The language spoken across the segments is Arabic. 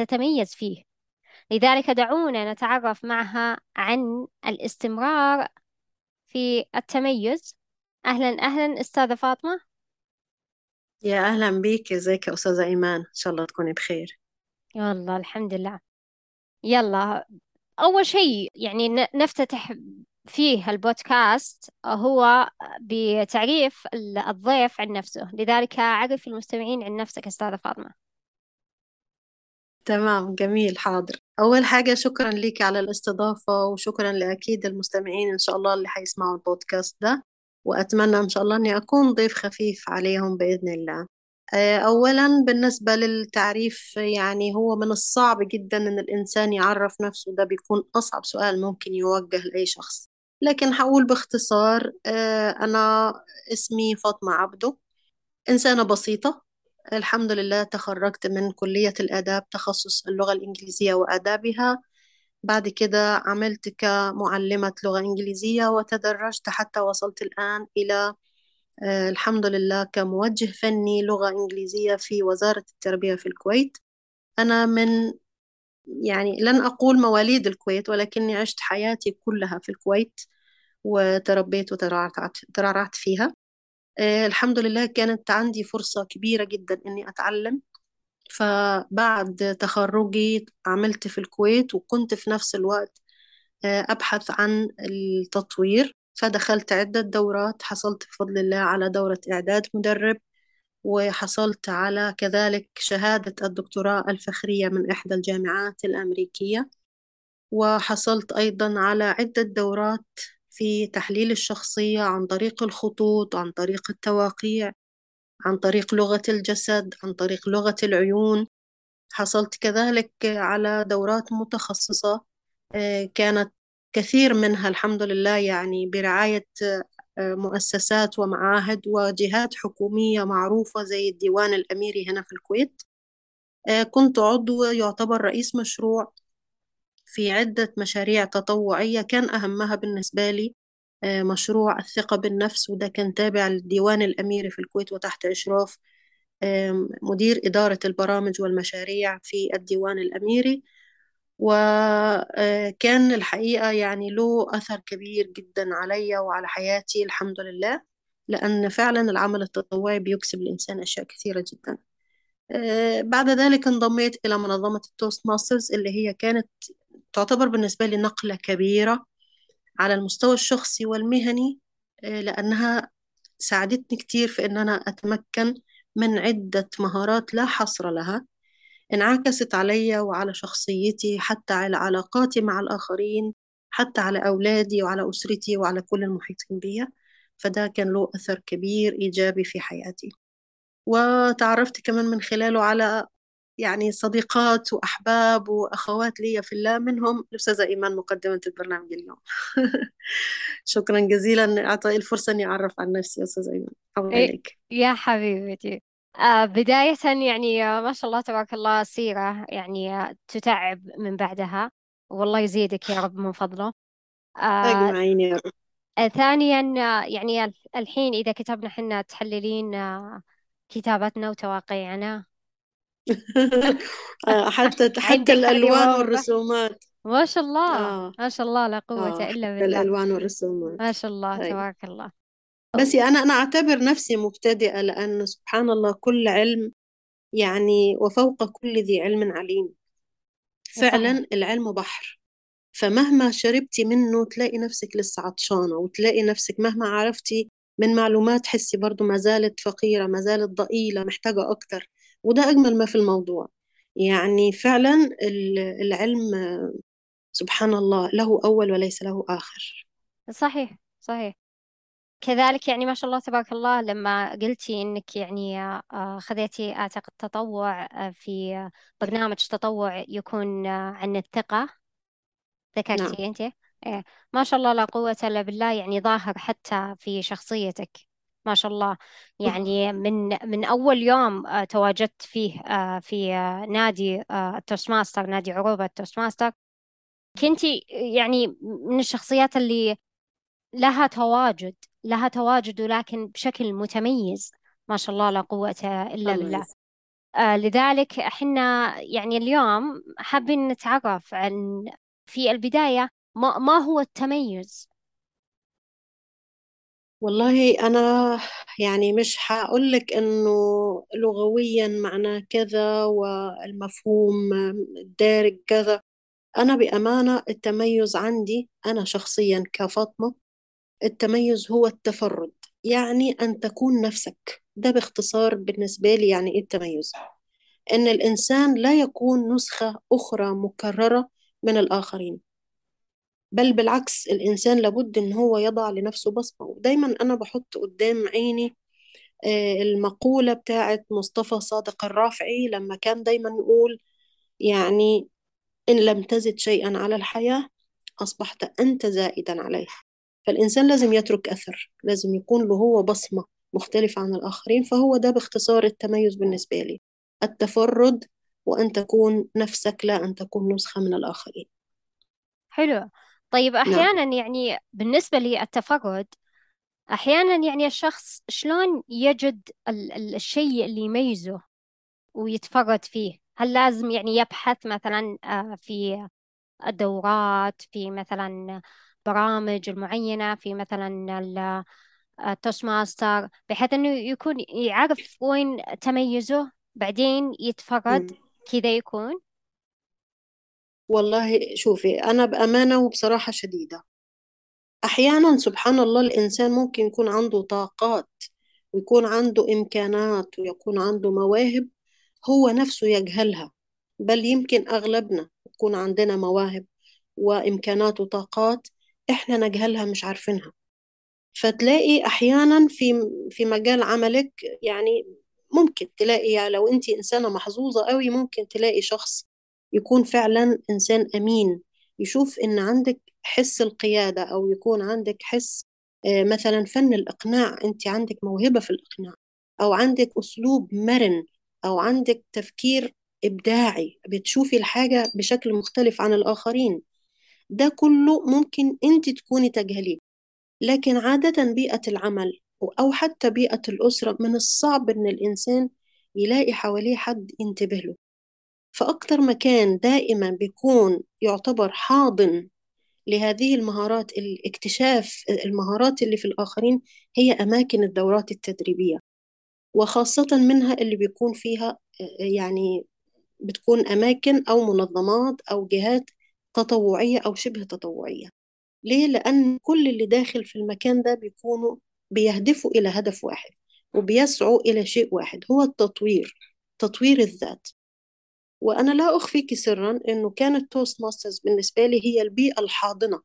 تتميز فيه. لذلك دعونا نتعرف معها عن الاستمرار في التميز. أهلا أهلا أستاذة فاطمة. يا أهلا بيك. إزيك يا أستاذة إيمان؟ إن شاء الله تكوني بخير. والله الحمد لله. يلا أول شيء يعني نفتتح فيه البودكاست هو بتعريف الضيف عن نفسه. لذلك عرف المستمعين عن نفسك أستاذة فاطمة. تمام جميل حاضر. أول حاجة شكرا لك على الاستضافة وشكرا لأكيد المستمعين إن شاء الله اللي حيسمعوا البودكاست ده. وأتمنى إن شاء الله أني أكون ضيف خفيف عليهم بإذن الله. آه، أولا بالنسبة للتعريف يعني هو من الصعب جدا أن الإنسان يعرف نفسه ده بيكون أصعب سؤال ممكن يوجه لأي شخص. لكن هقول باختصار آه، أنا اسمي فاطمة عبده. إنسانة بسيطة الحمد لله تخرجت من كلية الآداب تخصص اللغة الإنجليزية وآدابها. بعد كده عملت كمعلمة لغة إنجليزية وتدرجت حتى وصلت الآن إلى آه، الحمد لله كموجه فني لغة إنجليزية في وزارة التربية في الكويت. أنا من يعني لن أقول مواليد الكويت ولكني عشت حياتي كلها في الكويت وتربيت وترعرعت فيها. الحمد لله كانت عندي فرصة كبيرة جدا إني أتعلم. فبعد تخرجي عملت في الكويت وكنت في نفس الوقت آه، أبحث عن التطوير. فدخلت عدة دورات حصلت بفضل الله على دورة إعداد مدرب وحصلت على كذلك شهادة الدكتوراه الفخرية من إحدى الجامعات الأمريكية. وحصلت أيضا على عدة دورات في تحليل الشخصية عن طريق الخطوط عن طريق التواقيع عن طريق لغة الجسد عن طريق لغة العيون. حصلت كذلك على دورات متخصصة آه، كانت كثير منها الحمد لله يعني برعاية آه، مؤسسات ومعاهد وجهات حكومية معروفة زي الديوان الأميري هنا في الكويت. آه، كنت عضو يعتبر رئيس مشروع. في عدة مشاريع تطوعية كان أهمها بالنسبة لي آه، مشروع الثقة بالنفس وده كان تابع للديوان الأميري في الكويت وتحت إشراف مدير إدارة البرامج والمشاريع في الديوان الأميري. وكان الحقيقة يعني له أثر كبير جدا علي وعلى حياتي الحمد لله لأن فعلا العمل التطوعي بيكسب الإنسان أشياء كثيرة جدا. آه، بعد ذلك انضميت إلى منظمة ال Toastmasters اللي هي كانت تعتبر بالنسبة لي نقلة كبيرة على المستوى الشخصي والمهني آه، لأنها ساعدتني كتير في أن أنا أتمكن من عدة مهارات لا حصر لها انعكست علي وعلى شخصيتي حتى على علاقاتي مع الآخرين حتى على أولادي وعلى أسرتي وعلى كل المحيطين بي فده كان له أثر كبير إيجابي في حياتي. وتعرفت كمان من خلاله على يعني صديقات وأحباب وأخوات لي في الله منهم الأستاذة إيمان مقدمة البرنامج اليوم. شكرا جزيلا. أعطي الفرصة أني أعرف عن نفسي يا أستاذة إيمان. إيه يا حبيبتي. آه بداية يعني آه ما شاء الله تبارك الله سيرة يعني آه تتعب من بعدها. والله يزيدك يا رب من فضله. أجمعين يا رب. ثانيا يعني الحين إذا كتبنا حنا تحللين كتابتنا وتواقيعنا حتى حتى الألوان والرسومات ما شاء الله آه. ما شاء الله لا قوة آه. إلا بالله الألوان والرسومات ما شاء الله أي. تبارك الله بس أنا أنا أعتبر نفسي مبتدئة لأن سبحان الله كل علم يعني وفوق كل ذي علم عليم فعلا صحيح. العلم بحر فمهما شربتي منه تلاقي نفسك لسه عطشانة وتلاقي نفسك مهما عرفتي من معلومات حسي برضو ما زالت فقيرة ما زالت ضئيلة محتاجة أكتر وده أجمل ما في الموضوع. يعني فعلا العلم سبحان الله له أول وليس له آخر. صحيح صحيح. كذلك يعني ما شاء الله تبارك الله لما قلتي إنك يعني آه، خذيتي أعتقد تطوع آه، في برنامج تطوع يكون آه، عن الثقة. نعم. ذكرتي أنت. إيه ما شاء الله لا قوة إلا بالله يعني ظاهر حتى في شخصيتك. ما شاء الله. يعني من من أول يوم آه، تواجدت فيه آه، في آه، نادي ال Toastmaster نادي عروبة ال Toastmaster كنتي يعني من الشخصيات اللي لها تواجد لها تواجد ولكن بشكل متميز ما شاء الله لا قوة إلا الله بالله آه لذلك إحنا يعني اليوم حابين نتعرف عن في البداية ما, ما هو التميز والله أنا يعني مش هقول لك إنه لغويا معناه كذا والمفهوم الدارج كذا. أنا بأمانة التميز عندي أنا شخصيا كفاطمة التميز هو التفرد يعني أن تكون نفسك. ده باختصار بالنسبة لي يعني إيه التميز؟ إن الإنسان لا يكون نسخة أخرى مكررة من الآخرين. بل بالعكس الإنسان لابد إن هو يضع لنفسه بصمة. ودايما أنا بحط قدام عيني آه، المقولة بتاعت مصطفى صادق الرافعي لما كان دايما يقول يعني إن لم تزد شيئا على الحياة أصبحت أنت زائدا عليها. فالإنسان لازم يترك أثر لازم يكون له هو بصمة مختلفة عن الآخرين فهو ده باختصار التميز بالنسبة لي. التفرد وأن تكون نفسك لا أن تكون نسخة من الآخرين. حلو. طيب نعم. أحيانا يعني بالنسبة للتفرد أحيانا يعني الشخص شلون يجد ال ال الشيء اللي يميزه ويتفرد فيه؟ هل لازم يعني يبحث مثلا آه، في الدورات في مثلا برامج المعينة في مثلا ال- ال Toastmaster بحيث إنه يكون يعرف وين تميزه بعدين يتفرد مم. كذا يكون؟ والله شوفي أنا بأمانة وبصراحة شديدة. أحيانا سبحان الله الإنسان ممكن يكون عنده طاقات ويكون عنده إمكانات ويكون عنده مواهب هو نفسه يجهلها. بل يمكن أغلبنا يكون عندنا مواهب وإمكانات وطاقات إحنا نجهلها مش عارفينها. فتلاقي أحيانا في في مجال عملك يعني ممكن تلاقي يعني لو أنت إنسانة محظوظة قوي ممكن تلاقي شخص يكون فعلا إنسان أمين يشوف إن عندك حس القيادة أو يكون عندك حس آه، مثلا فن الإقناع أنت عندك موهبة في الإقناع أو عندك أسلوب مرن أو عندك تفكير إبداعي بتشوفي الحاجة بشكل مختلف عن الآخرين. ده كله ممكن أنت تكوني تجهليه. لكن عادة بيئة العمل أو حتى بيئة الأسرة من الصعب إن الإنسان يلاقي حواليه حد ينتبه له. فأكتر مكان دائما بيكون يعتبر حاضن لهذه المهارات الاكتشاف المهارات اللي في الآخرين هي أماكن الدورات التدريبية وخاصة منها اللي بيكون فيها يعني بتكون أماكن أو منظمات أو جهات تطوعية أو شبه تطوعية ليه؟ لأن كل اللي داخل في المكان ده بيكونوا بيهدفوا إلى هدف واحد وبيسعوا إلى شيء واحد هو التطوير تطوير الذات وأنا لا أخفيك سرا أنه كانت Toastmasters بالنسبة لي هي البيئة الحاضنة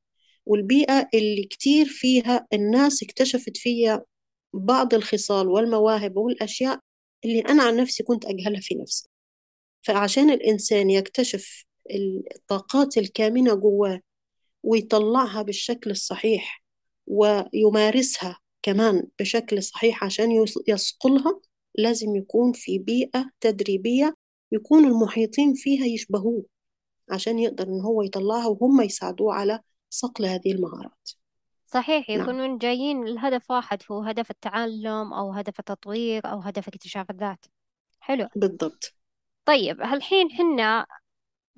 والبيئة اللي كتير فيها الناس اكتشفت فيها بعض الخصال والمواهب والأشياء اللي أنا عن نفسي كنت أجهلها في نفسي. فعشان الإنسان يكتشف الطاقات الكامنة جواه ويطلعها بالشكل الصحيح ويمارسها كمان بشكل صحيح عشان يص- يصقلها لازم يكون في بيئة تدريبية يكون المحيطين فيها يشبهوه عشان يقدر إن هو يطلعها وهم يساعدوه على صقل هذه المهارات. صحيح نعم. يكونون جايين الهدف واحد هو هدف التعلم أو هدف التطوير أو هدف اكتشاف الذات. حلو. بالضبط. طيب هالحين حنا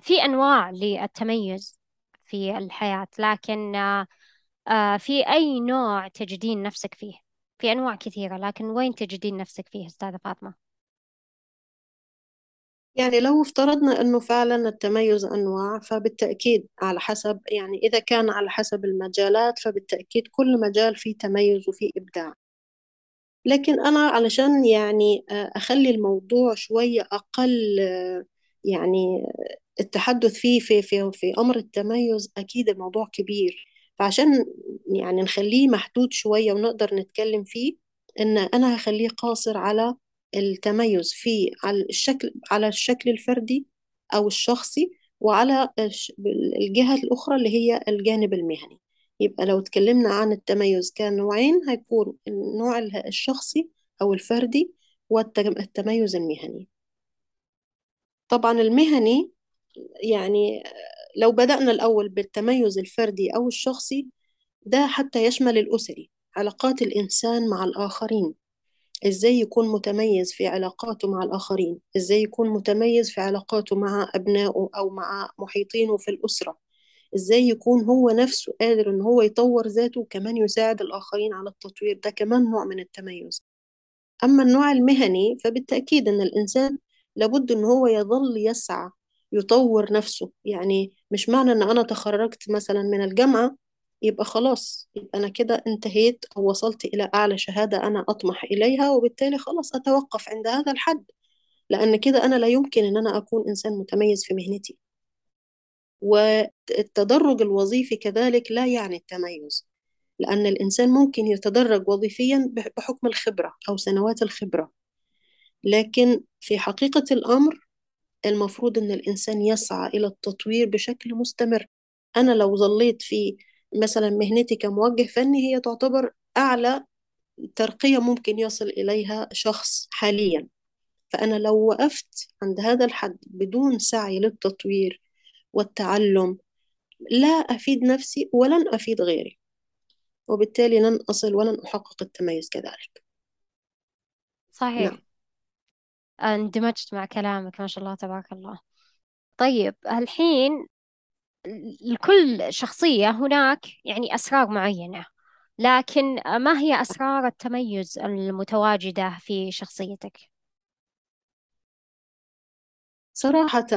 في أنواع للتميز في الحياة لكن آه، في أي نوع تجدين نفسك فيه؟ في أنواع كثيرة لكن وين تجدين نفسك فيه أستاذة فاطمة؟ يعني لو افترضنا أنه فعلا التميز أنواع فبالتأكيد على حسب يعني إذا كان على حسب المجالات فبالتأكيد كل مجال فيه تميز وفيه إبداع. لكن أنا علشان يعني آه، أخلي الموضوع شوية أقل آه، يعني التحدث فيه في في في أمر التميز أكيد الموضوع كبير. فعشان يعني نخليه محدود شوية ونقدر نتكلم فيه إن أنا هخليه قاصر على التميز في على الشكل على الشكل الفردي أو الشخصي وعلى الجهة الأخرى اللي هي الجانب المهني. يبقى لو اتكلمنا عن التميز كنوعين هيكون النوع الشخصي أو الفردي والتميز المهني. طبعا المهني يعني لو بدأنا الأول بالتميز الفردي أو الشخصي ده حتى يشمل الأسري علاقات الإنسان مع الآخرين. إزاي يكون متميز في علاقاته مع الآخرين؟ إزاي يكون متميز في علاقاته مع أبنائه أو مع محيطينه في الأسرة؟ إزاي يكون هو نفسه قادر إن هو يطور ذاته وكمان يساعد الآخرين على التطوير؟ ده كمان نوع من التميز. أما النوع المهني فبالتأكيد إن الإنسان لابد إن هو يظل يسعى يطور نفسه. يعني مش معنى إن أنا تخرجت مثلا من الجامعة يبقى خلاص يبقى أنا كده انتهيت أو وصلت إلى أعلى شهادة أنا أطمح إليها وبالتالي خلاص أتوقف عند هذا الحد. لأن كده أنا لا يمكن إن أنا أكون إنسان متميز في مهنتي. والتدرج الوظيفي كذلك لا يعني التميز. لأن الإنسان ممكن يتدرج وظيفيا بحكم الخبرة أو سنوات الخبرة. لكن في حقيقة الأمر المفروض أن الإنسان يسعى إلى التطوير بشكل مستمر. أنا لو ظليت في مثلا مهنتي كموجه فني هي تعتبر أعلى ترقية ممكن يصل إليها شخص حاليا. فأنا لو وقفت عند هذا الحد بدون سعي للتطوير والتعلم لا أفيد نفسي ولن أفيد غيري وبالتالي لن أصل ولن أحقق التميز كذلك. صحيح. نعم. اندمجت مع كلامك ما شاء الله تبارك الله. طيب الحين لكل شخصية هناك يعني أسرار معينة لكن ما هي أسرار التميز المتواجدة في شخصيتك؟ صراحة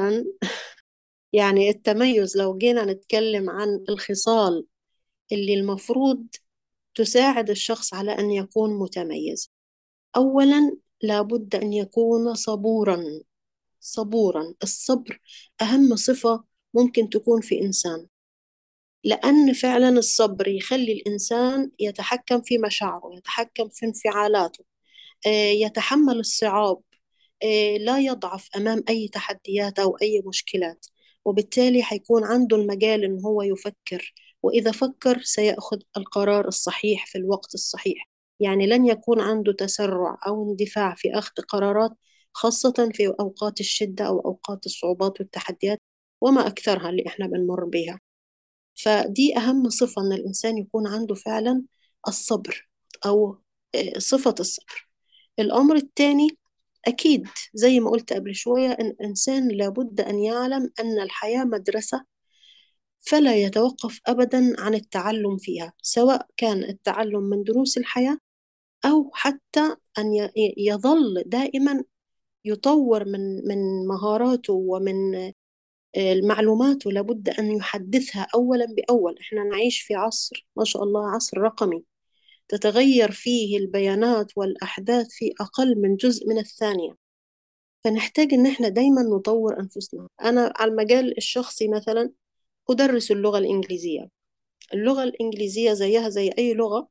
يعني التميز لو جينا نتكلم عن الخصال اللي المفروض تساعد الشخص على أن يكون متميز أولا لابد أن يكون صبورا صبورا الصبر أهم صفة ممكن تكون في إنسان. لأن فعلا الصبر يخلي الإنسان يتحكم في مشاعره يتحكم في انفعالاته آه، يتحمل الصعاب آه، لا يضعف أمام أي تحديات أو أي مشكلات وبالتالي حيكون عنده المجال إن هو يفكر وإذا فكر سيأخذ القرار الصحيح في الوقت الصحيح. يعني لن يكون عنده تسرع أو اندفاع في أخذ قرارات خاصة في أوقات الشدة أو أوقات الصعوبات والتحديات. وما أكثرها اللي إحنا بنمر بها فدي أهم صفة إن الإنسان يكون عنده فعلا الصبر أو آه، صفة الصبر. الأمر الثاني أكيد زي ما قلت قبل شوية إن الإنسان لابد أن يعلم أن الحياة مدرسة فلا يتوقف أبدا عن التعلم فيها سواء كان التعلم من دروس الحياة أو حتى أن يظل دائما يطور من من مهاراته ومن المعلومات لابد أن يحدثها أولا بأول. إحنا نعيش في عصر ما شاء الله عصر رقمي. تتغير فيه البيانات والأحداث في أقل من جزء من الثانية. فنحتاج إن إحنا دايما نطور أنفسنا. أنا على المجال الشخصي مثلا أدرس اللغة الإنجليزية. اللغة الإنجليزية زيها زي أي لغة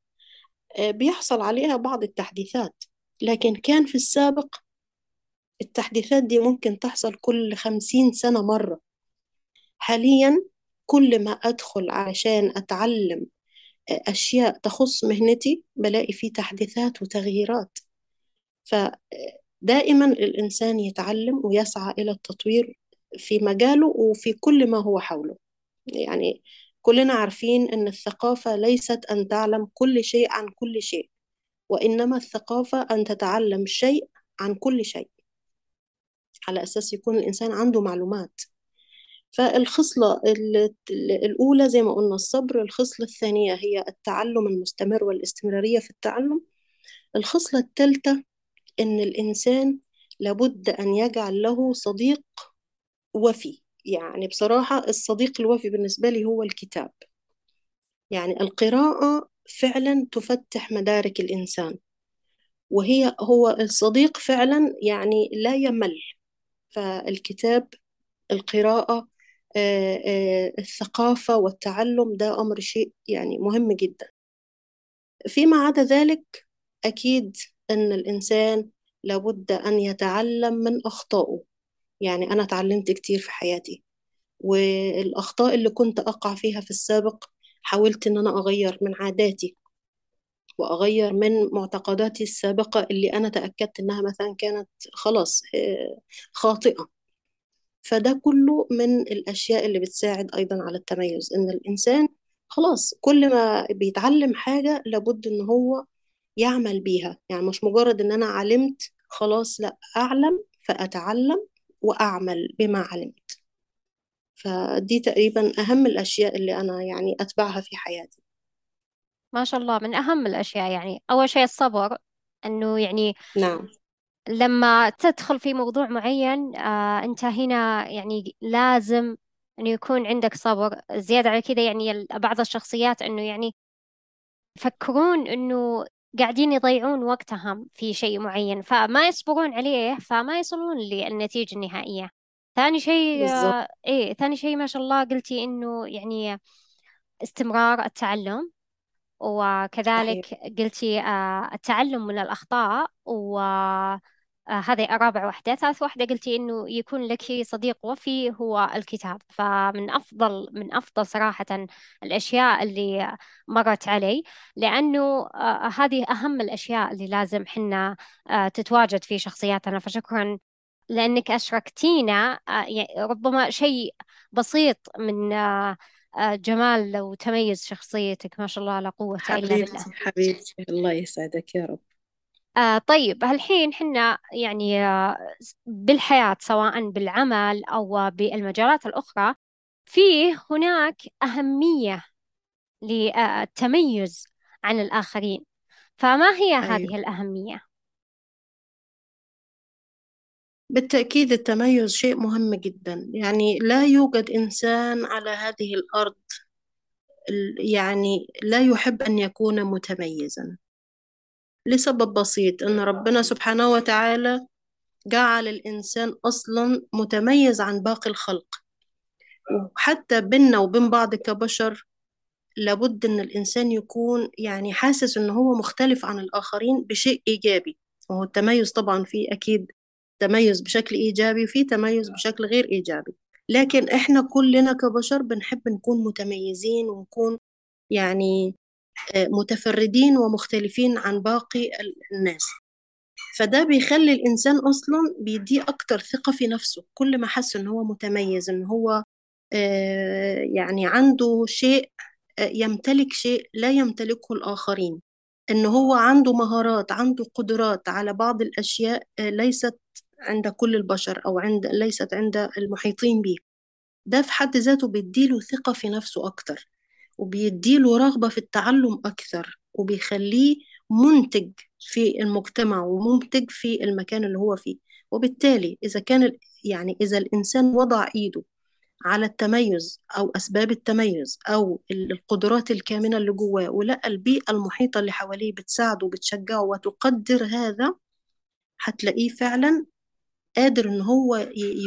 آه، بيحصل عليها بعض التحديثات. لكن كان في السابق التحديثات دي ممكن تحصل كل خمسين سنة مرة. حاليا كل ما أدخل علشان أتعلم آه، أشياء تخص مهنتي بلاقي فيه تحديثات وتغييرات. فدائما الإنسان يتعلم ويسعى إلى التطوير في مجاله وفي كل ما هو حوله. يعني كلنا عارفين أن الثقافة ليست أن تعلم كل شيء عن كل شيء وإنما الثقافة أن تتعلم شيء عن كل شيء. على أساس يكون الإنسان عنده معلومات. فالخصلة الأولى زي ما قلنا الصبر الخصلة الثانية هي التعلم المستمر والاستمرارية في التعلم. الخصلة الثالثة إن الإنسان لابد أن يجعل له صديق وفي. يعني بصراحة الصديق الوفي بالنسبة لي هو الكتاب. يعني القراءة فعلا تفتح مدارك الإنسان. وهي هو الصديق فعلا يعني لا يمل. فالكتاب القراءة الثقافة والتعلم ده أمر شيء يعني مهم جدا. فيما عدا ذلك أكيد أن الإنسان لابد أن يتعلم من أخطائه. يعني أنا تعلمت كتير في حياتي والأخطاء اللي كنت أقع فيها في السابق حاولت إن أنا أغير من عاداتي وأغير من معتقداتي السابقة اللي أنا تأكدت إنها مثلا كانت خلاص آه، خاطئة. فده كله من الأشياء اللي بتساعد أيضا على التميز إن الإنسان خلاص كل ما بيتعلم حاجة لابد إن هو يعمل بيها. يعني مش مجرد إن أنا علمت خلاص لأ أعلم فأتعلم وأعمل بما علمت. فدي تقريبا أهم الأشياء اللي أنا يعني أتبعها في حياتي. ما شاء الله من أهم الأشياء يعني. أول شيء الصبر أنه يعني نعم. لما تدخل في موضوع معين آه أنت هنا يعني لازم أنه يكون عندك صبر. زيادة على كذا يعني بعض الشخصيات أنه يعني يفكرون أنه قاعدين يضيعون وقتهم في شيء معين فما يصبرون عليه فما يصلون للنتيجة النهائية. ثاني شيء آه إيه ثاني شيء ما شاء الله قلتي إنه يعني استمرار التعلم صحيح. وكذلك قلتي آه، التعلم من الأخطاء وهذه رابع واحدة ثالث واحدة قلتي إنه يكون لك صديق وفي هو الكتاب. فمن أفضل من أفضل صراحة الأشياء اللي مرت علي لأنه آه، هذه أهم الأشياء اللي لازم حنا آه، تتواجد في شخصياتنا. فشكرا لأنك أشركتينا آه، يعني ربما شيء بسيط من آه، آه، جمال وتميز شخصيتك. ما شاء الله لا قوة إلا بالله. حبيبتي حبيبتي. الله يسعدك يا رب. آه طيب هالحين حنا يعني آه بالحياة سواء بالعمل أو بالمجالات الأخرى فيه هناك أهمية للتميز عن الآخرين. فما هي أيوة. هذه الأهمية؟ بالتأكيد التميز شيء مهم جدا. يعني لا يوجد إنسان على هذه الأرض ال- يعني لا يحب أن يكون متميزا. لسبب بسيط أن ربنا سبحانه وتعالى جعل الإنسان أصلا متميز عن باقي الخلق. وحتى بيننا وبين بعض كبشر لابد أن الإنسان يكون يعني حاسس أنه هو مختلف عن الآخرين بشيء إيجابي. وهو التميز طبعا فيه أكيد تميز بشكل إيجابي وفيه تميز بشكل غير إيجابي. لكن إحنا كلنا كبشر بنحب نكون متميزين ونكون يعني متفردين ومختلفين عن باقي ال- الناس. فده بيخلي الإنسان أصلا بيديه أكتر ثقة في نفسه كل ما حس إن هو متميز إن هو آه، يعني عنده شيء آه، يمتلك شيء لا يمتلكه الآخرين. إن هو عنده مهارات عنده قدرات على بعض الأشياء آه، ليست عند كل البشر أو عند ليست عند المحيطين به ده في حد ذاته بيديله ثقة في نفسه أكتر. وبيديله رغبة في التعلم أكثر وبيخليه منتج في المجتمع ومنتج في المكان اللي هو فيه. وبالتالي إذا كان يعني إذا الإنسان وضع إيده على التميز أو أسباب التميز أو ال- القدرات الكامنة اللي جواه ولقى البيئة المحيطة اللي حواليه بتساعده وبتشجعه وتقدر هذا هتلاقيه فعلا قادر إن هو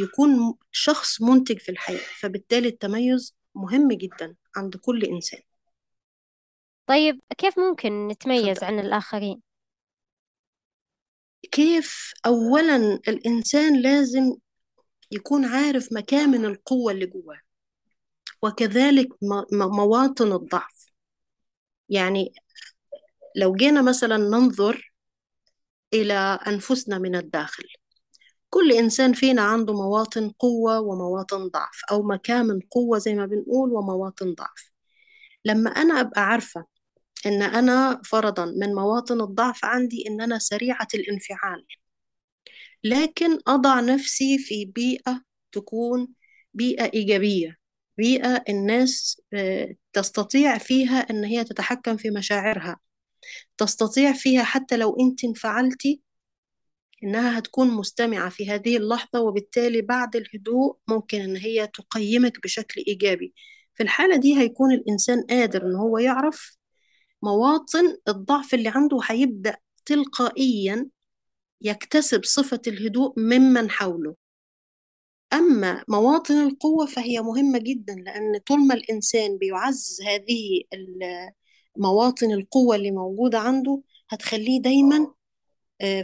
يكون شخص منتج في الحياة. فبالتالي التميز مهم جدا عند كل إنسان. طيب كيف ممكن نتميز اتفضل عن الآخرين؟ كيف أولا الإنسان لازم يكون عارف مكامن القوة اللي جواه وكذلك مواطن الضعف. يعني لو جينا مثلا ننظر إلى أنفسنا من الداخل كل إنسان فينا عنده مواطن قوة ومواطن ضعف أو مكامن قوة زي ما بنقول ومواطن ضعف. لما أنا أبقى عارفة إن أنا فرضا من مواطن الضعف عندي إن أنا سريعة الانفعال لكن أضع نفسي في بيئة تكون بيئة إيجابية بيئة الناس آه، تستطيع فيها إن هي تتحكم في مشاعرها تستطيع فيها حتى لو أنت انفعلتي إنها هتكون مستمعة في هذه اللحظة وبالتالي بعد الهدوء ممكن إن هي تقيمك بشكل إيجابي. في الحالة دي هيكون الإنسان قادر إن هو يعرف مواطن الضعف اللي عنده هيبدأ تلقائيا يكتسب صفة الهدوء ممن حوله. أما مواطن القوة فهي مهمة جدا لأن طول ما الإنسان بيعزز هذه مواطن القوة اللي موجودة عنده هتخليه دايما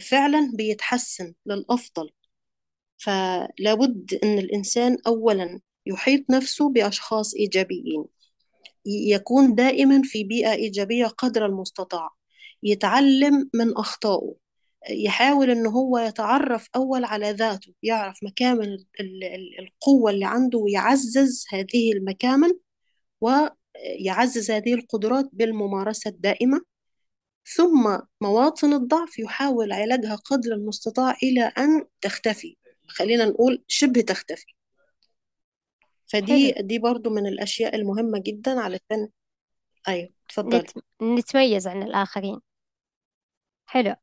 فعلا بيتحسن للأفضل. فلابد أن الإنسان أولا يحيط نفسه بأشخاص إيجابيين يكون دائما في بيئة إيجابية قدر المستطاع يتعلم من أخطائه يحاول إن هو يتعرف أول على ذاته يعرف مكامن ال- ال- القوة اللي عنده ويعزز هذه المكامن ويعزز هذه القدرات بالممارسة الدائمة. ثم مواطن الضعف يحاول علاجها قدر المستطاع إلى أن تختفي. خلينا نقول شبه تختفي. فدي حلو. دي برضو من الأشياء المهمة جدا علشان أيوة تفضل نت... نتميز عن الآخرين. حلو.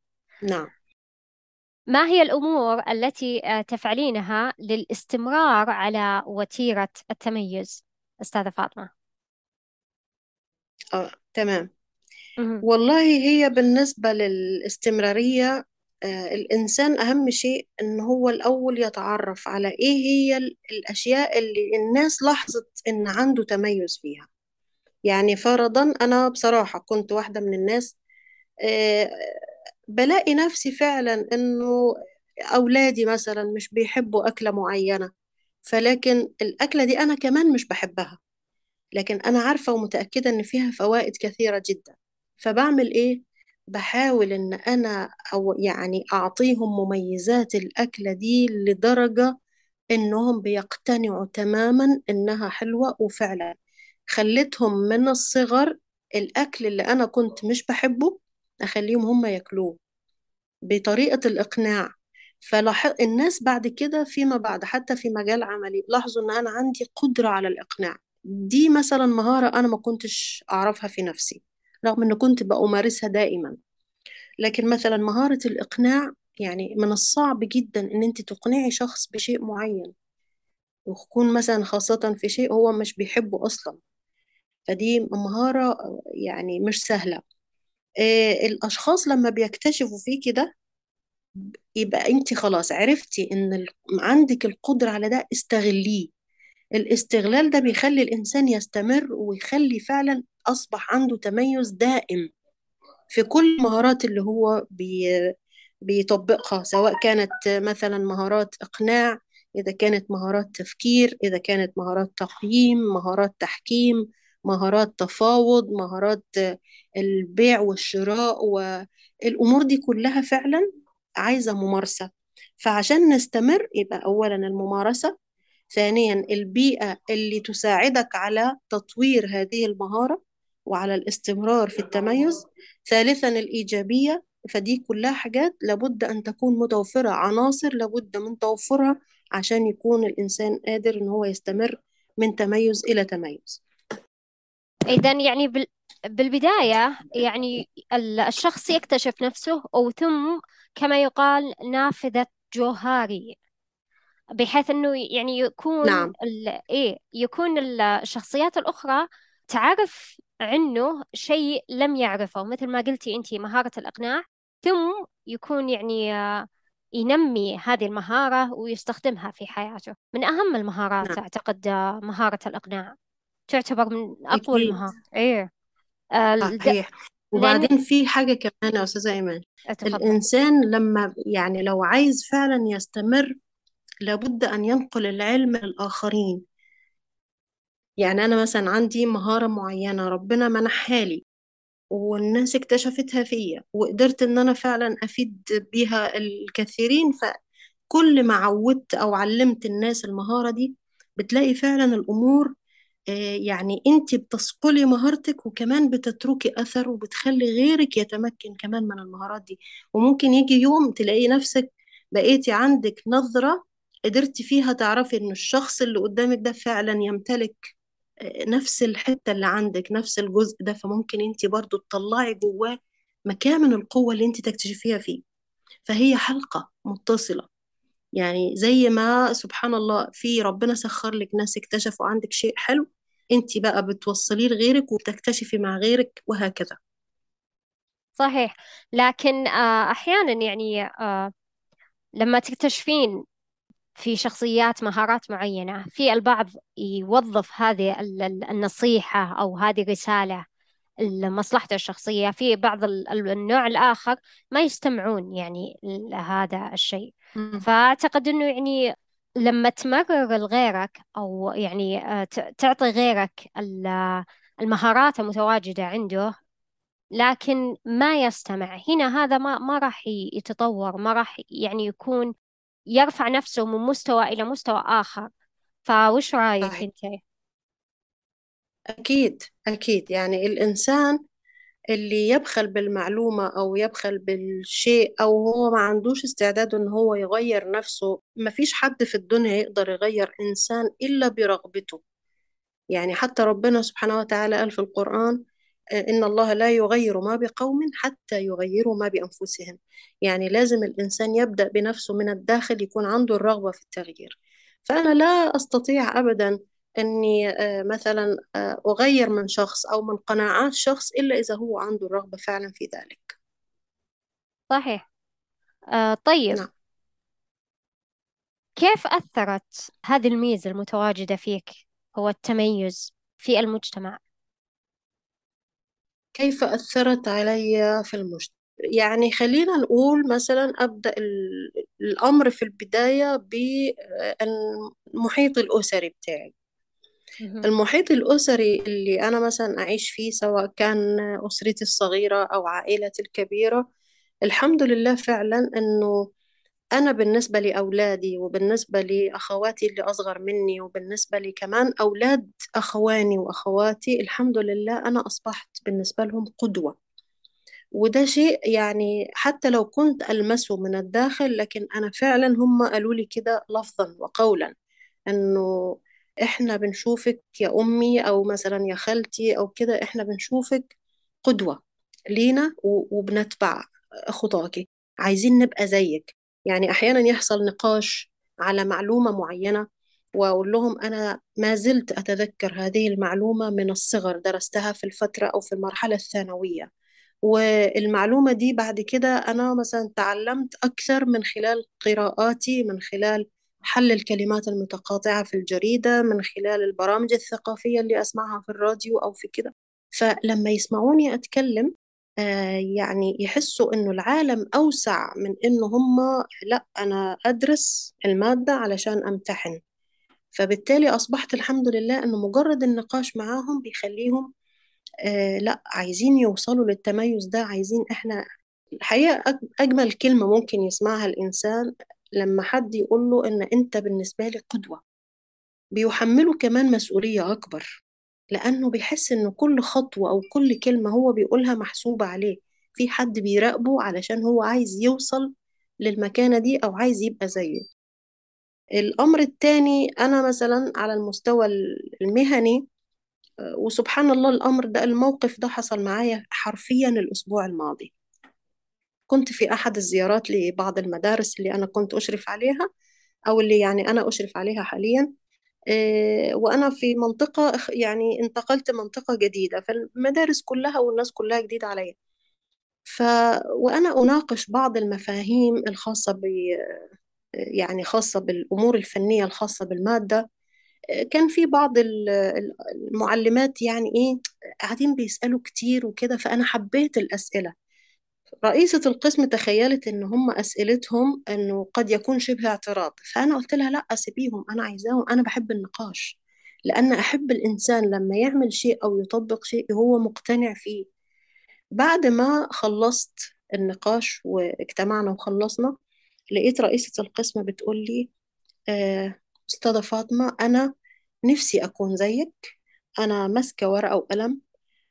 نعم. ما هي الأمور التي آه، تفعلينها للاستمرار على وتيرة التميز أستاذة فاطمة؟ آه، تمام. والله هي بالنسبة للاستمرارية آه، الإنسان أهم شيء إن هو الأول يتعرف على إيه هي ال- الأشياء اللي الناس لاحظت إن عنده تميز فيها. يعني فرضا أنا بصراحة كنت واحدة من الناس آه، بلاقي نفسي فعلا إنه أولادي مثلا مش بيحبوا أكلة معينة فلكن الأكلة دي أنا كمان مش بحبها. لكن أنا عارفة ومتأكدة إن فيها فوائد كثيرة جدا. فبعمل إيه؟ بحاول إن أنا أو يعني أعطيهم مميزات الأكلة دي لدرجة إنهم بيقتنعوا تماما إنها حلوة وفعلا. خليتهم من الصغر الأكل اللي أنا كنت مش بحبه أخليهم هم ياكلوه بطريقة الإقناع. فلاحظ الناس بعد كده فيما بعد حتى في مجال عملي لاحظوا إن أنا عندي قدرة على الإقناع. دي مثلا مهارة أنا ما كنتش أعرفها في نفسي. رغم إن كنت بأمارسها دائما. لكن مثلا مهارة الإقناع يعني من الصعب جدا إن أنت تقنعي شخص بشيء معين. ويكون مثلا خاصة في شيء هو مش بيحبه أصلا. فدي مهارة يعني مش سهلة. إيه الأشخاص لما بيكتشفوا فيكي ده يبقى أنت خلاص عرفتي ال- عندك القدرة على ده استغليه. الاستغلال ده بيخلي الإنسان يستمر ويخلي فعلا أصبح عنده تميز دائم في كل المهارات اللي هو بي بيطبقها سواء كانت مثلا مهارات إقناع إذا كانت مهارات تفكير إذا كانت مهارات تقييم مهارات تحكيم مهارات تفاوض مهارات البيع والشراء والأمور دي كلها فعلا عايزة ممارسة. فعشان نستمر يبقى أولا الممارسة ثانيا البيئة اللي تساعدك على تطوير هذه المهارة وعلى الاستمرار في التميز. ثالثا الإيجابية. فدي كلها حاجات لابد أن تكون متوفرة. عناصر لابد من توفرها عشان يكون الإنسان قادر إن هو يستمر من تميز إلى تميز. إذا يعني بال... بالبداية يعني ال- الشخص يكتشف نفسه أو ثم كما يقال نافذة جوهري. بحيث إنه يعني يكون نعم. ال... إيه يكون ال- الشخصيات الأخرى تعرف عنه شيء لم يعرفه مثل ما قلتي انتي مهارة الإقناع ثم يكون يعني آه، ينمي هذه المهارة ويستخدمها في حياته. من أهم المهارات نعم. أعتقد آه، مهارة الإقناع. تعتبر من أكيد. المهارات إيه. آه، صحيح. وبعدين في حاجة كمان يا أستاذة إيمان. اتفضل. الإنسان لما يعني لو عايز فعلا يستمر لابد أن ينقل العلم للآخرين. يعني أنا مثلا عندي مهارة معينة ربنا منحها لي والناس اكتشفتها فيا وقدرت إن أنا فعلا أفيد بيها الكثيرين فكل ما عودت أو علمت الناس المهارة دي بتلاقي فعلا الأمور آه، يعني انت بتصقلي مهارتك وكمان بتتركي أثر وبتخلي غيرك يتمكن كمان من المهارات دي. وممكن يجي يوم تلاقي نفسك بقيتي عندك نظرة قدرتي فيها تعرفي إن الشخص اللي قدامك ده فعلا يمتلك نفس الحتة اللي عندك نفس الجزء ده فممكن انت برضو تطلعي جواه مكامن القوة اللي انت تكتشفيها فيه. فهي حلقة متصلة. يعني زي ما سبحان الله في ربنا سخر لك ناس اكتشفوا عندك شيء حلو انت بقى بتوصليه لغيرك وبتكتشفي مع غيرك وهكذا. صحيح. لكن آه، أحيانا يعني آه، لما تكتشفين في شخصيات مهارات معينة في البعض يوظف هذه النصيحة أو هذه الرسالة لمصلحته الشخصية في بعض النوع الآخر ما يستمعون يعني لهذا الشيء. فأعتقد أنه يعني لما تمرر لغيرك أو يعني آه، تعطي غيرك المهارات المتواجدة عنده لكن ما يستمع. هنا هذا ما ما راح يتطور ما راح يعني يكون يرفع نفسه من مستوى إلى مستوى آخر فوش رأيك صحيح. أنت؟ أكيد أكيد يعني الإنسان اللي يبخل بالمعلومة أو يبخل بالشيء أو هو ما عندوش استعداد إن هو يغير نفسه ما فيش حد في الدنيا يقدر يغير إنسان إلا برغبته يعني حتى ربنا سبحانه وتعالى قال في القرآن إن الله لا يغير ما بقوم حتى يغيروا ما بأنفسهم. يعني لازم الإنسان يبدأ بنفسه من الداخل يكون عنده الرغبة في التغيير. فأنا لا أستطيع أبدا أني آه، مثلا آه، أغير من شخص أو من قناعات شخص إلا إذا هو عنده الرغبة فعلا في ذلك. صحيح. آه طيب. نعم. كيف أثرت هذه الميزة المتواجدة فيك؟ هو التميز في المجتمع. كيف أثرت علي في المجتمع؟ يعني خلينا نقول مثلا أبدأ الأمر في البداية بالمحيط الأسري بتاعي. المحيط الأسري اللي أنا مثلا أعيش فيه سواء كان أسرتي الصغيرة أو عائلتي الكبيرة الحمد لله فعلا أنه أنا بالنسبة لأولادي وبالنسبة لأخواتي اللي أصغر مني وبالنسبة لي كمان أولاد أخواني وأخواتي الحمد لله أنا أصبحت بالنسبة لهم قدوة. وده شيء يعني حتى لو كنت ألمسه من الداخل لكن أنا فعلا هم قالوا لي كده لفظا وقولا أنه إحنا بنشوفك يا أمي أو مثلا يا خالتي أو كده إحنا بنشوفك قدوة لينا وبنتبع خطاكي عايزين نبقى زيك. يعني أحيانا يحصل نقاش على معلومة معينة وأقول لهم أنا ما زلت أتذكر هذه المعلومة من الصغر درستها في الفترة أو في المرحلة الثانوية. والمعلومة دي بعد كده أنا مثلا تعلمت أكثر من خلال قراءاتي من خلال حل الكلمات المتقاطعة في الجريدة من خلال البرامج الثقافية اللي أسمعها في الراديو أو في كده. فلما يسمعوني أتكلم يعني يحسوا إنه العالم أوسع من إنه هم لأ أنا أدرس المادة علشان أمتحن. فبالتالي أصبحت الحمد لله إنه مجرد النقاش معاهم بيخليهم آه لأ عايزين يوصلوا للتميز ده عايزين إحنا الحقيقة أجمل كلمة ممكن يسمعها الإنسان لما حد يقول له إن أنت بالنسبة لي قدوة. بيحمله كمان مسؤولية أكبر. لأنه بيحس إن كل خطوة أو كل كلمة هو بيقولها محسوبة عليه. في حد بيراقبه علشان هو عايز يوصل للمكانة دي أو عايز يبقى زيه. الأمر التاني أنا مثلا على المستوى المهني وسبحان الله الأمر ده الموقف ده حصل معايا حرفيا الأسبوع الماضي. كنت في أحد الزيارات لبعض المدارس اللي أنا كنت أشرف عليها أو اللي يعني أنا أشرف عليها حاليا. آه، وأنا في منطقة يعني انتقلت منطقة جديدة فالمدارس كلها والناس كلها جديدة عليا. ف وأنا أناقش بعض المفاهيم الخاصة ب يعني خاصة بالأمور الفنية الخاصة بالمادة. آه، كان في بعض المعلمات يعني إيه قاعدين بيسألوا كتير وكده فأنا حبيت الأسئلة. رئيسة القسم تخيلت إن هم أسئلتهم إنه قد يكون شبه اعتراض فأنا قلت لها لأ سيبيهم أنا عايزاهم أنا بحب النقاش. لأن أحب الإنسان لما يعمل شيء أو يطبق شيء هو مقتنع فيه. بعد ما خلصت النقاش واجتمعنا وخلصنا لقيت رئيسة القسم بتقول لي آه، أستاذة فاطمة أنا نفسي أكون زيك أنا ماسكة ورقة وقلم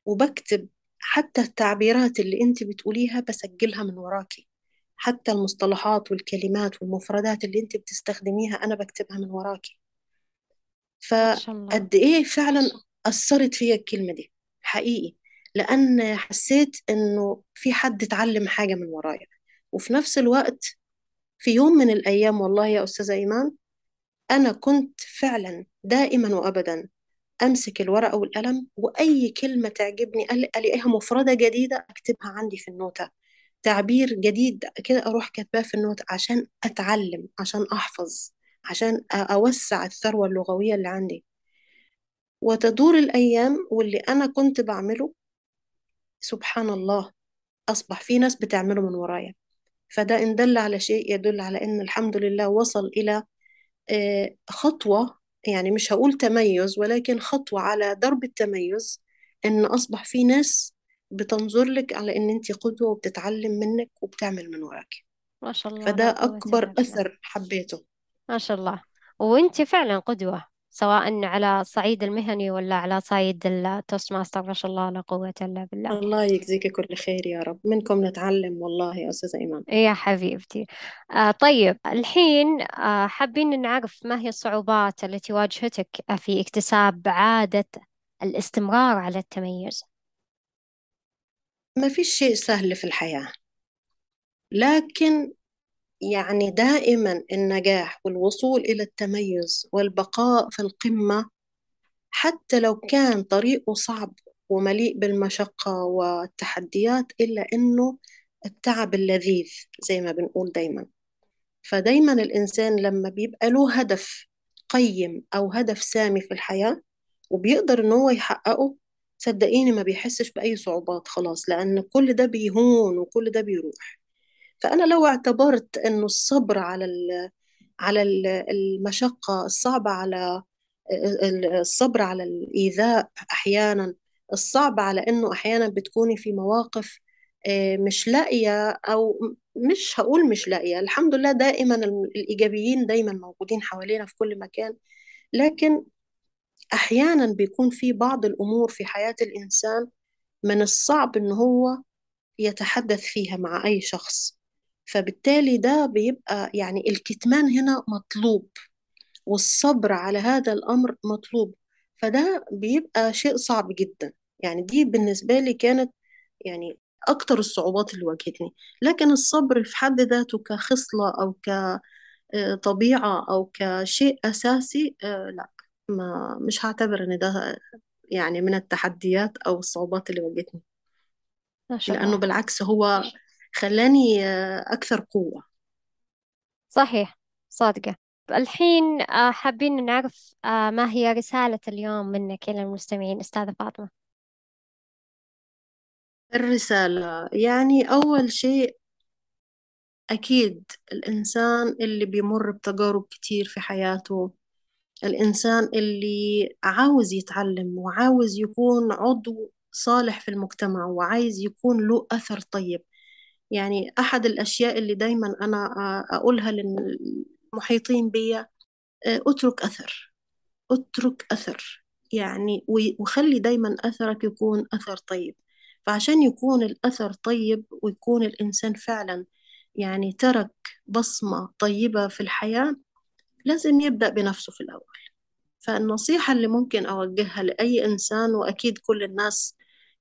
وبكتب حتى التعبيرات اللي انت بتقوليها بسجلها من وراكي. حتى المصطلحات والكلمات والمفردات اللي انت بتستخدميها أنا بكتبها من وراكي. فقد إيه فعلا أثرت فيا الكلمة دي حقيقي. لأن حسيت إنه في حد اتعلم حاجة من ورايا. وفي نفس الوقت في يوم من الأيام والله يا أستاذة إيمان أنا كنت فعلا دائما وابدا أمسك الورقة والقلم وأي كلمة تعجبني ألاقيها مفردة جديدة أكتبها عندي في النوتة. تعبير جديد كده أروح كاتباه في النوتة عشان أتعلم عشان أحفظ عشان أوسع الثروة اللغوية اللي عندي. وتدور الأيام واللي أنا كنت بعمله سبحان الله أصبح في ناس بتعمله من ورايا. فده إن دل على شيء يدل على إن الحمد لله وصل إلى آه، خطوة يعني مش هقول تميز ولكن خطوة على درب التميز إن أصبح في ناس بتنظر لك على إن أنت قدوة وبتتعلم منك وبتعمل من وراك. ما شاء الله فده لا قوة أكبر بالله أثر حبيته. ما شاء الله. وانت فعلا قدوة. سواء على الصعيد المهني ولا على صعيد ال Toastmaster ما شاء الله لا قوة إلا بالله. الله يجزيك كل خير يا رب. منكم نتعلم والله يا أستاذة إيمان. يا حبيبتي. آه طيب الحين آه حابين نعرف ما هي الصعوبات التي واجهتك في اكتساب عادة الاستمرار على التميز؟ ما فيش شيء سهل في الحياة لكن يعني دائما النجاح والوصول إلى التميز والبقاء في القمة حتى لو كان طريقه صعب ومليء بالمشقة والتحديات إلا إنه التعب اللذيذ زي ما بنقول دايما. فدايما الإنسان لما بيبقى له هدف قيم أو هدف سامي في الحياة وبيقدر إن هو يحققه صدقيني ما بيحسش بأي صعوبات خلاص لأن كل ده بيهون وكل ده بيروح. فأنا لو اعتبرت إنه الصبر على على ال- المشقة الصعبة على ال- الصبر على الإيذاء أحيانا الصعب على إنه أحيانا بتكوني في مواقف آه، مش لاقية أو مش هقول مش لاقية الحمد لله دائما الإيجابيين دايما موجودين حوالينا في كل مكان لكن أحيانا بيكون في بعض الأمور في حياة الإنسان من الصعب إن هو يتحدث فيها مع أي شخص. فبالتالي ده بيبقى يعني الكتمان هنا مطلوب والصبر على هذا الأمر مطلوب. فده بيبقى شيء صعب جدا. يعني دي بالنسبة لي كانت يعني أكتر الصعوبات اللي واجهتني. لكن الصبر في حد ذاته كخصلة أو كطبيعة أو كشيء أساسي آه، لا ما مش هعتبر إن ده يعني من التحديات أو الصعوبات اللي واجهتني. لأنه بالعكس هو خلاني آه، أكثر قوة. صحيح صادقة. الحين آه حابين نعرف آه ما هي رسالة اليوم منك إلى المستمعين أستاذة فاطمة؟ الرسالة يعني أول شيء أكيد الإنسان اللي بيمر بتجارب كتير في حياته الإنسان اللي عاوز يتعلم وعاوز يكون عضو صالح في المجتمع وعايز يكون له أثر طيب. يعني أحد الأشياء اللي دايما أنا أقولها للمحيطين بي أترك أثر اترك أثر يعني وخلي دايما أثرك يكون أثر طيب. فعشان يكون الأثر طيب ويكون الإنسان فعلا يعني ترك بصمة طيبة في الحياة لازم يبدأ بنفسه في الأول. فالنصيحة اللي ممكن أوجهها لأي إنسان وأكيد كل الناس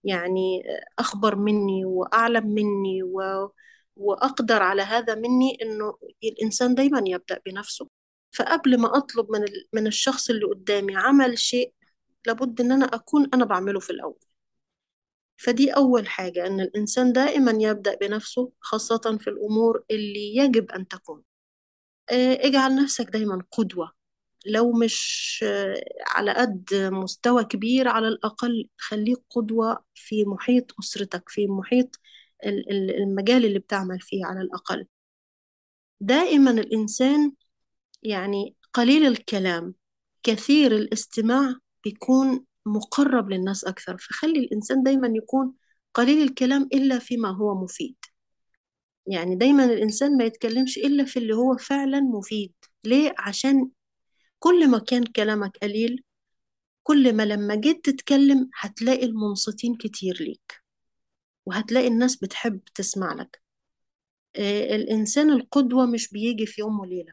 يعني أخبر مني وأعلم مني و... وأقدر على هذا مني إنه الإنسان دايما يبدأ بنفسه. فقبل ما أطلب من ال... من الشخص اللي قدامي عمل شيء لابد إن أنا أكون أنا بعمله في الأول. فدي أول حاجة إن الإنسان دائما يبدأ بنفسه خاصة في الأمور اللي يجب أن تكون آه، اجعل نفسك دايما قدوة. لو مش على قد مستوى كبير على الأقل خليك قدوة في محيط أسرتك في محيط ال- ال- المجال اللي بتعمل فيه على الأقل. دائما الإنسان يعني قليل الكلام كثير الاستماع بيكون مقرب للناس أكثر. فخلي الإنسان دايما يكون قليل الكلام إلا فيما هو مفيد. يعني دايما الإنسان ما يتكلمش إلا في اللي هو فعلا مفيد. ليه؟ عشان كل ما كان كلامك قليل كل ما لما جيت تتكلم هتلاقي المنصتين كتير ليك وهتلاقي الناس بتحب تسمع لك. آه، الإنسان القدوة مش بيجي في يوم وليلة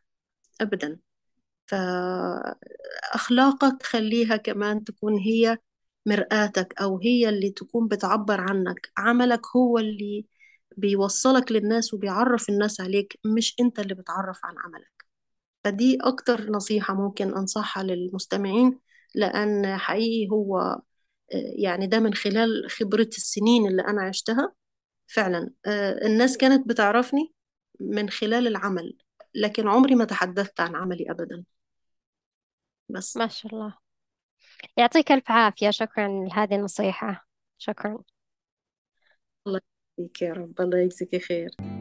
أبدا. فأخلاقك خليها كمان تكون هي مرآتك أو هي اللي تكون بتعبر عنك. عملك هو اللي بيوصلك للناس وبيعرف الناس عليك مش أنت اللي بتعرف عن عملك. فدي أكتر نصيحة ممكن أنصحها للمستمعين لأن حقيقي هو آه، يعني ده من خلال خبرة السنين اللي أنا عشتها فعلا. آه، الناس كانت بتعرفني من خلال العمل لكن عمري ما تحدثت عن عملي أبدا. بس. ما شاء الله. يعطيك ألف عافية. شكرا لهذه النصيحة. شكرا. الله يجزيك يا رب. الله يجزيك خير.